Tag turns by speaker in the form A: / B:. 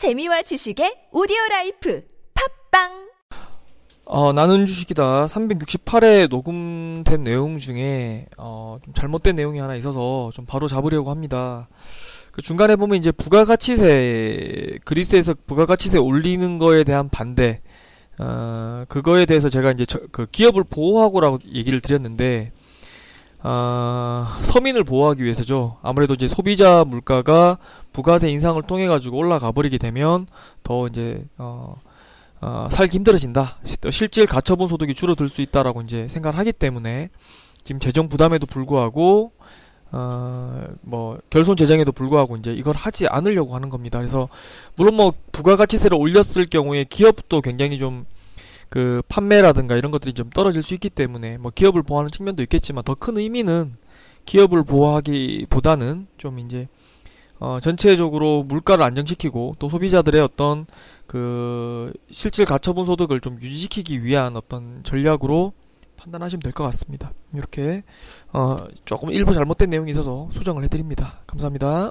A: 재미와 지식의 오디오 life 팟빵
B: 어, 나는 주식이다 368회 녹음된 내용 중에 어, 좀 잘못된 내용이 하나 있어서 좀 바로 잡으려고 합니다. 그 중간에 보면 이제 부가가치세 그리스에서 부가가치세 올리는 거에 대한 반대 어, 그거에 대해서 제가 이제 저, 그 기업을 보호하고라고 얘기를 드렸는데 어, 서민을 보호하기 위해서죠. 아무래도 이제 소비자 물가가 부가세 인상을 통해 가지고 올라가 버리게 되면 더 이제 어, 어, 살기 힘들어진다. 실질 가처분 소득이 줄어들 수 있다라고 이제 생각을 하기 때문에 지금 재정 부담에도 불구하고 어, 뭐 결손 재정에도 불구하고 이제 이걸 하지 않으려고 하는 겁니다. 그래서 물론 뭐 부가가치세를 올렸을 경우에 기업도 굉장히 좀 그 판매라든가 이런 것들이 좀 떨어질 수 있기 때문에 뭐 기업을 보호하는 측면도 있겠지만 더 큰 의미는 기업을 보호하기보다는 좀 이제 어, 전체적으로 물가를 안정시키고 또 소비자들의 어떤 그 실질 가처분 소득을 좀 유지시키기 위한 어떤 전략으로 판단하시면 될 것 같습니다. 이렇게 어, 조금 일부 잘못된 내용이 있어서 수정을 해드립니다. 감사합니다.